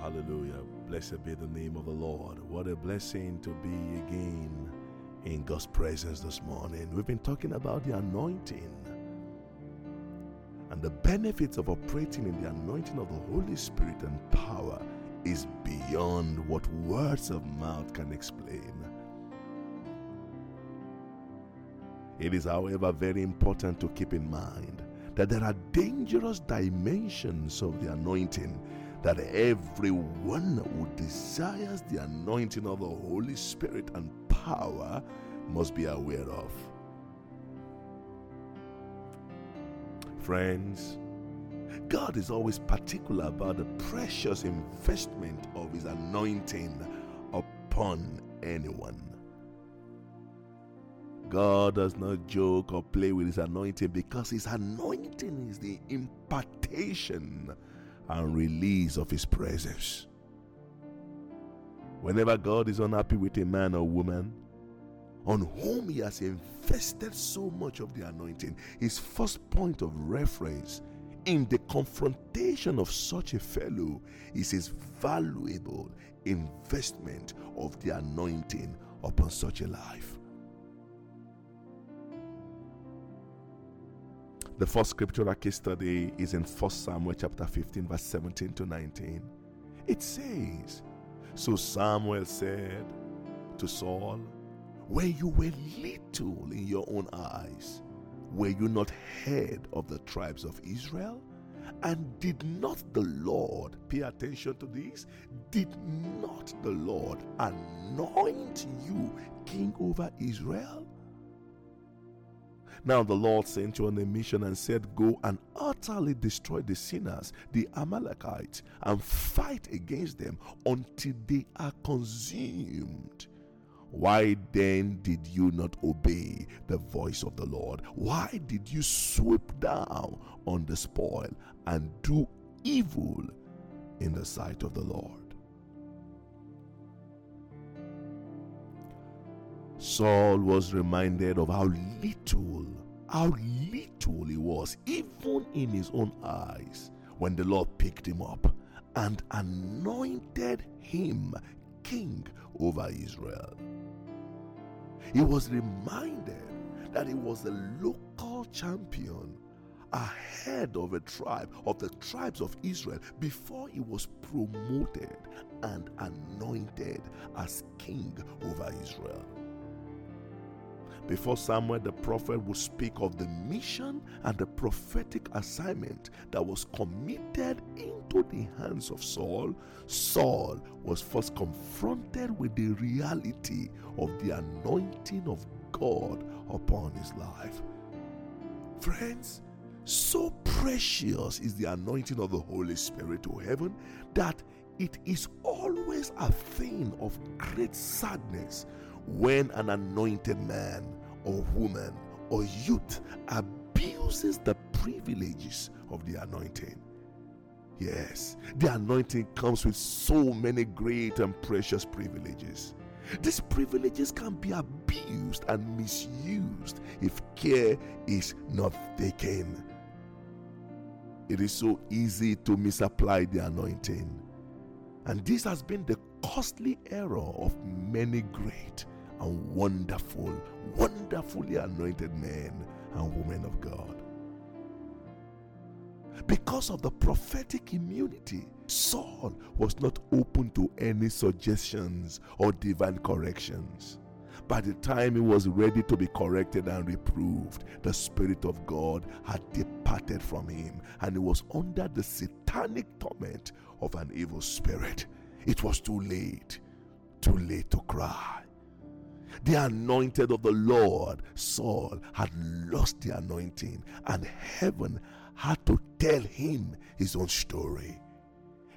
Hallelujah. Blessed be the name of the Lord. What a blessing to be again in God's presence this morning. We've been talking about the anointing and the benefits of operating in the anointing of the Holy Spirit and power is beyond what words of mouth can explain. It is, however, very important to keep in mind that there are dangerous dimensions of the anointing that everyone who desires the anointing of the Holy Spirit and power must be aware of. Friends, God is always particular about the precious investment of His anointing upon anyone. God does not joke or play with His anointing because His anointing is the impartation and release of His presence. Whenever God is unhappy with a man or woman on whom He has invested so much of the anointing, His first point of reference in the confrontation of such a fellow is His valuable investment of the anointing upon such a life. The first scriptural case study is in 1 Samuel chapter 15, verse 17 to 19. It says, So Samuel said to Saul, When you were little in your own eyes, were you not head of the tribes of Israel? And did not the Lord, pay attention to this, did not the Lord anoint you king over Israel? Now the Lord sent you on a mission and said, Go and utterly destroy the sinners, the Amalekites, and fight against them until they are consumed. Why then did you not obey the voice of the Lord? Why did you swoop down on the spoil and do evil in the sight of the Lord? Saul was reminded of how little, how little he was, even in his own eyes, when the Lord picked him up and anointed him king over Israel. He was reminded that he was a local champion ahead of a tribe, of the tribes of Israel, before he was promoted and anointed as king over Israel. Before Samuel the prophet would speak of the mission and the prophetic assignment that was committed into the hands of Saul, Saul was first confronted with the reality of the anointing of God upon his life. Friends, so precious is the anointing of the Holy Spirit to heaven that it is always a thing of great sadness when an anointed man or woman or youth abuses the privileges of the anointing. Yes, the anointing comes with so many great and precious privileges. These privileges can be abused and misused if care is not taken. It is so easy to misapply the anointing. And this has been the costly error of many great and wonderful, wonderfully anointed men and women of God. Because of the prophetic immunity, Saul was not open to any suggestions or divine corrections. By the time he was ready to be corrected and reproved, the Spirit of God had departed from him and he was under the satanic torment of an evil spirit. It was too late, too late to cry. The anointed of the Lord, Saul, had lost the anointing, and heaven had to tell him his own story.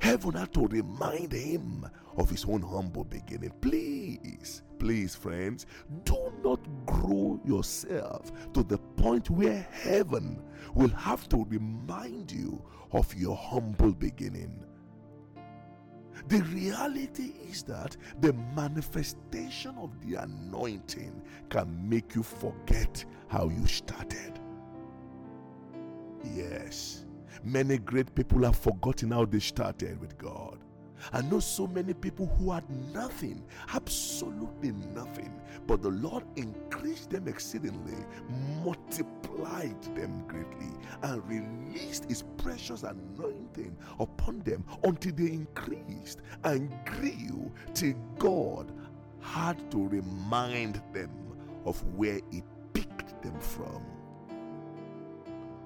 Heaven had to remind him of his own humble beginning. Please, please, friends, do not grow yourself to the point where heaven will have to remind you of your humble beginning. The reality is that the manifestation of the anointing can make you forget how you started. Yes, many great people have forgotten how they started with God. I know so many people who had nothing, absolutely nothing, but the Lord increased them exceedingly, multiplied them greatly, and released His precious anointing upon them until they increased and grew till God had to remind them of where He picked them from.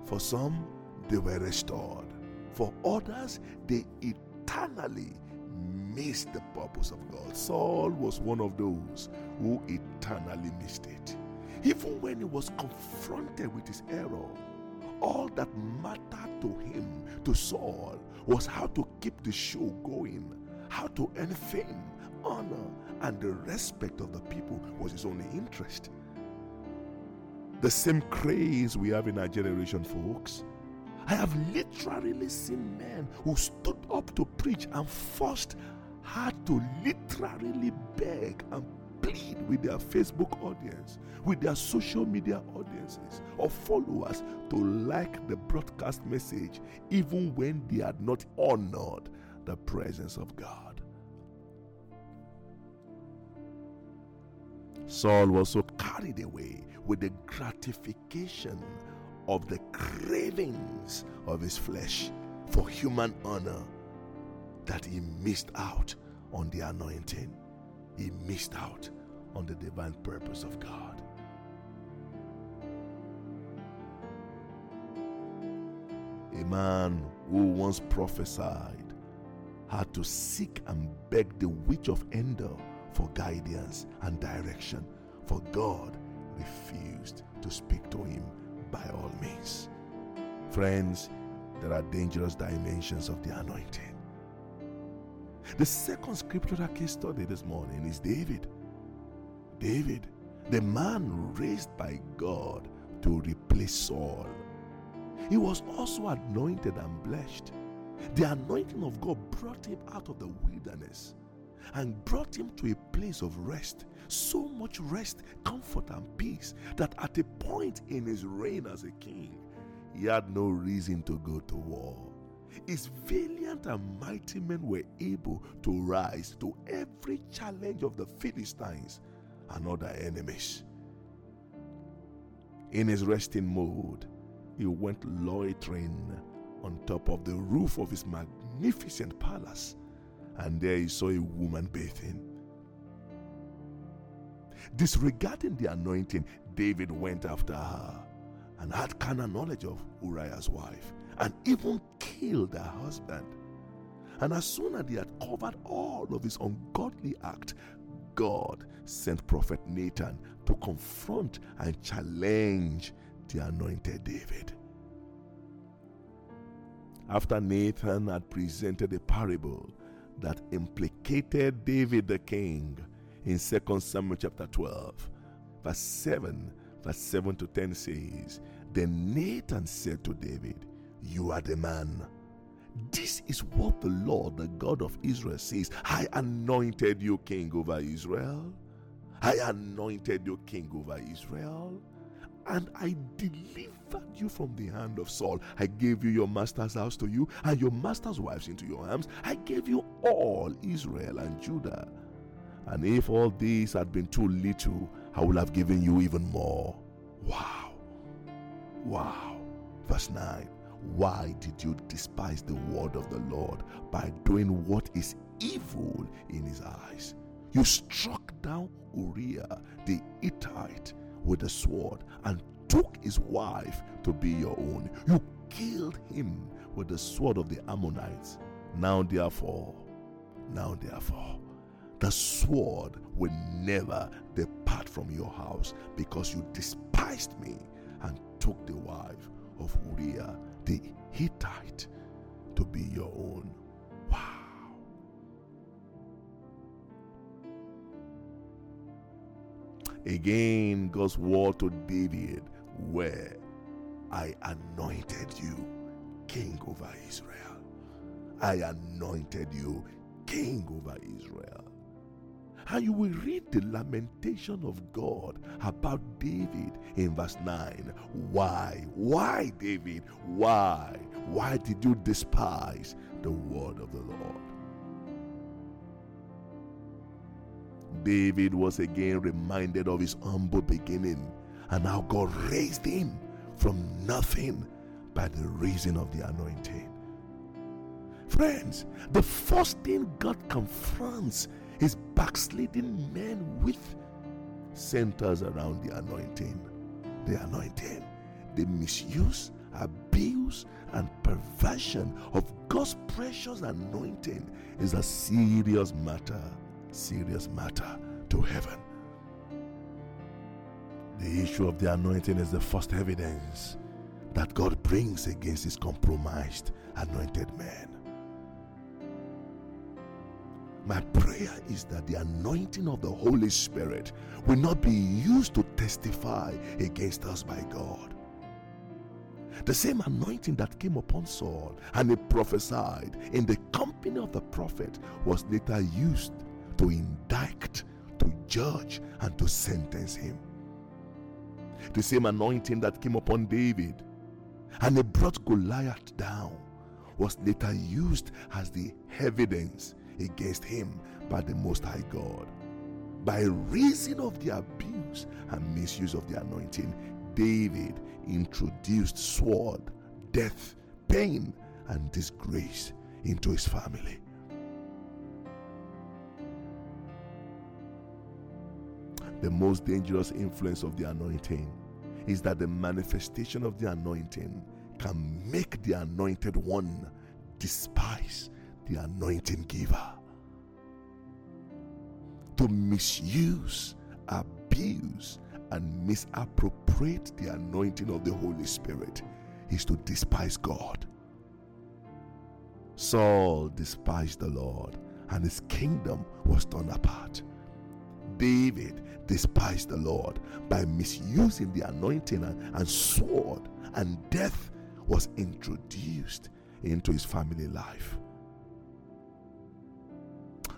For some, they were restored. For others, they eternally missed the purpose of God. Saul was one of those who eternally missed it. Even when he was confronted with his error, all that mattered to him, to Saul, was how to keep the show going, how to earn fame, honor, and the respect of the people was his only interest. The same craze we have in our generation, folks. I have literally seen men who stood up to preach and first had to literally beg and plead with their Facebook audience, with their social media audiences or followers to like the broadcast message, even when they had not honored the presence of God. Saul was so carried away with the gratification of the cravings of his flesh for human honor that he missed out on the anointing. He missed out on the divine purpose of God. A man who once prophesied had to seek and beg the witch of Endor for guidance and direction, for God refused to speak to him by all means. Friends, there are dangerous dimensions of the anointing. The second scriptural case study this morning is David. David, the man raised by God to replace Saul. He was also anointed and blessed. The anointing of God brought him out of the wilderness and brought him to a place of rest. So much rest, comfort, and peace that at a point in his reign as a king, he had no reason to go to war. His valiant and mighty men were able to rise to every challenge of the Philistines and other enemies. In his resting mode, he went loitering on top of the roof of his magnificent palace and there he saw a woman bathing. Disregarding the anointing, David went after her and had carnal knowledge of Uriah's wife and even killed her husband. And as soon as he had covered all of his ungodly act, God sent prophet Nathan to confront and challenge the anointed David. After Nathan had presented a parable that implicated David the king in 2 Samuel chapter 12, verse 7, verse 7 to 10 says, Then Nathan said to David, You are the man. This is what the Lord, the God of Israel, says I anointed you king over Israel. I anointed you king over Israel and I delivered you from the hand of Saul. I gave you your master's house to you and your master's wives into your arms. I gave you all Israel and Judah. And if all these had been too little, I would have given you even more. Wow. Wow. Verse 9. Why did you despise the word of the Lord by doing what is evil in his eyes? You struck down Uriah the Hittite with a sword and took his wife to be your own. You killed him with the sword of the Ammonites. Now, therefore, now, therefore, the sword will never depart from your house because you despised me and took the wife of Uriah the Hittite to be your own. Wow. Again, God's word to David, where I anointed you king over Israel. I anointed you king over Israel. And you will read the lamentation of God about David in verse 9. Why? Why, David? Why? Why did you despise the word of the Lord? David was again reminded of his humble beginning and how God raised him from nothing by the reason of the anointing. Friends, the first thing God confronts his backsliding men with centers around the anointing. The anointing, the misuse, abuse, and perversion of God's precious anointing is a serious matter, serious matter to heaven. The issue of the anointing is the first evidence that God brings against his compromised anointed man. My prayer is that the anointing of the Holy Spirit will not be used to testify against us by God. The same anointing that came upon Saul and he prophesied in the company of the prophet was later used to indict, to judge, and to sentence him. The same anointing that came upon David and he brought Goliath down was later used as the evidence against him by the Most High God. By reason of the abuse and misuse of the anointing, David introduced sword, death, pain, and disgrace into his family. The most dangerous influence of the anointing is that the manifestation of the anointing can make the anointed one despise the anointing giver. To misuse, abuse, and misappropriate the anointing of the Holy Spirit is to despise God. Saul despised the Lord, and his kingdom was torn apart. David despised the Lord by misusing the anointing, and, and sword and death was introduced into his family life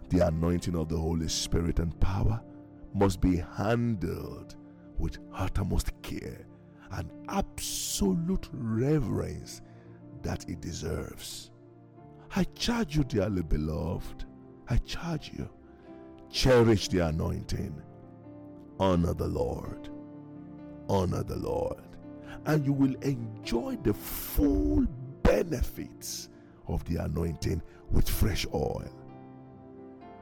the anointing of the Holy Spirit and power must be handled with uttermost care and absolute reverence that it deserves. I charge you, dearly beloved, I charge you, cherish the anointing, honor the Lord, honor the Lord, and you will enjoy the full benefits of the anointing with fresh oil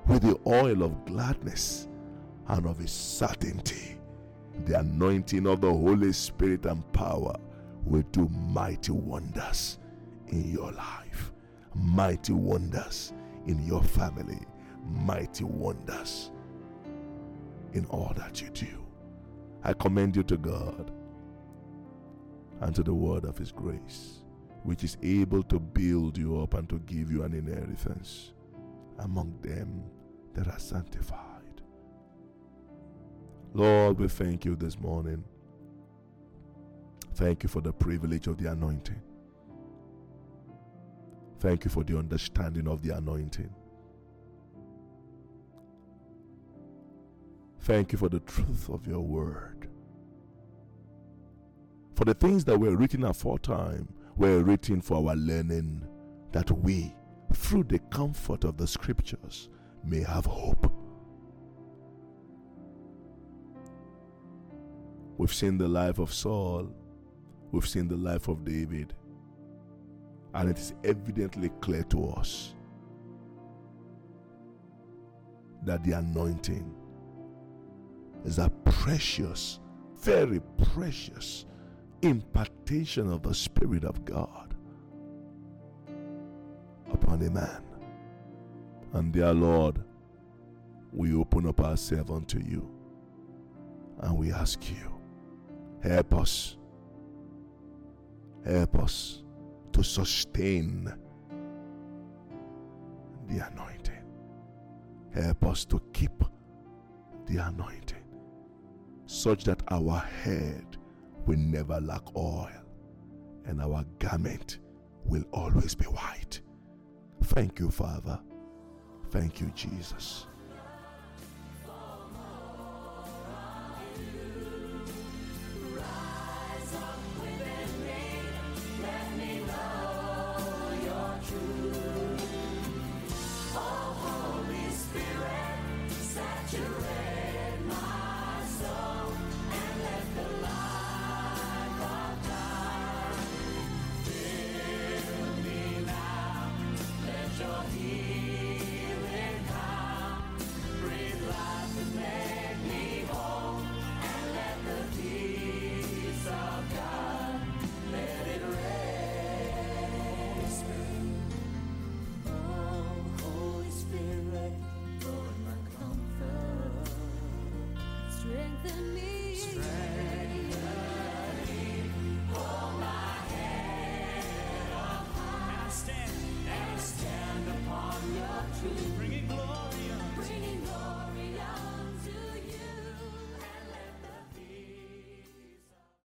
with the oil of gladness and of his certainty. The anointing of the Holy Spirit and power will do mighty wonders in your life, mighty wonders in your family, mighty wonders in all that you do. I commend you to God and to the word of His grace, which is able to build you up and to give you an inheritance among them that are sanctified. Lord, we thank you this morning. Thank you for the privilege of the anointing. Thank you for the understanding of the anointing. Thank you for the truth of your word. For the things that were written aforetime were written for our learning, that we, through the comfort of the scriptures, may have hope. We've seen the life of Saul, we've seen the life of David, and it is evidently clear to us that the anointing is a precious, very precious impartation of the Spirit of God upon a man. And dear Lord, we open up ourselves unto you and we ask you, help us, help us to sustain the anointing. Help us to keep the anointing such that our head will never lack oil and our garment will always be white. Thank you, Father. Thank you, Jesus.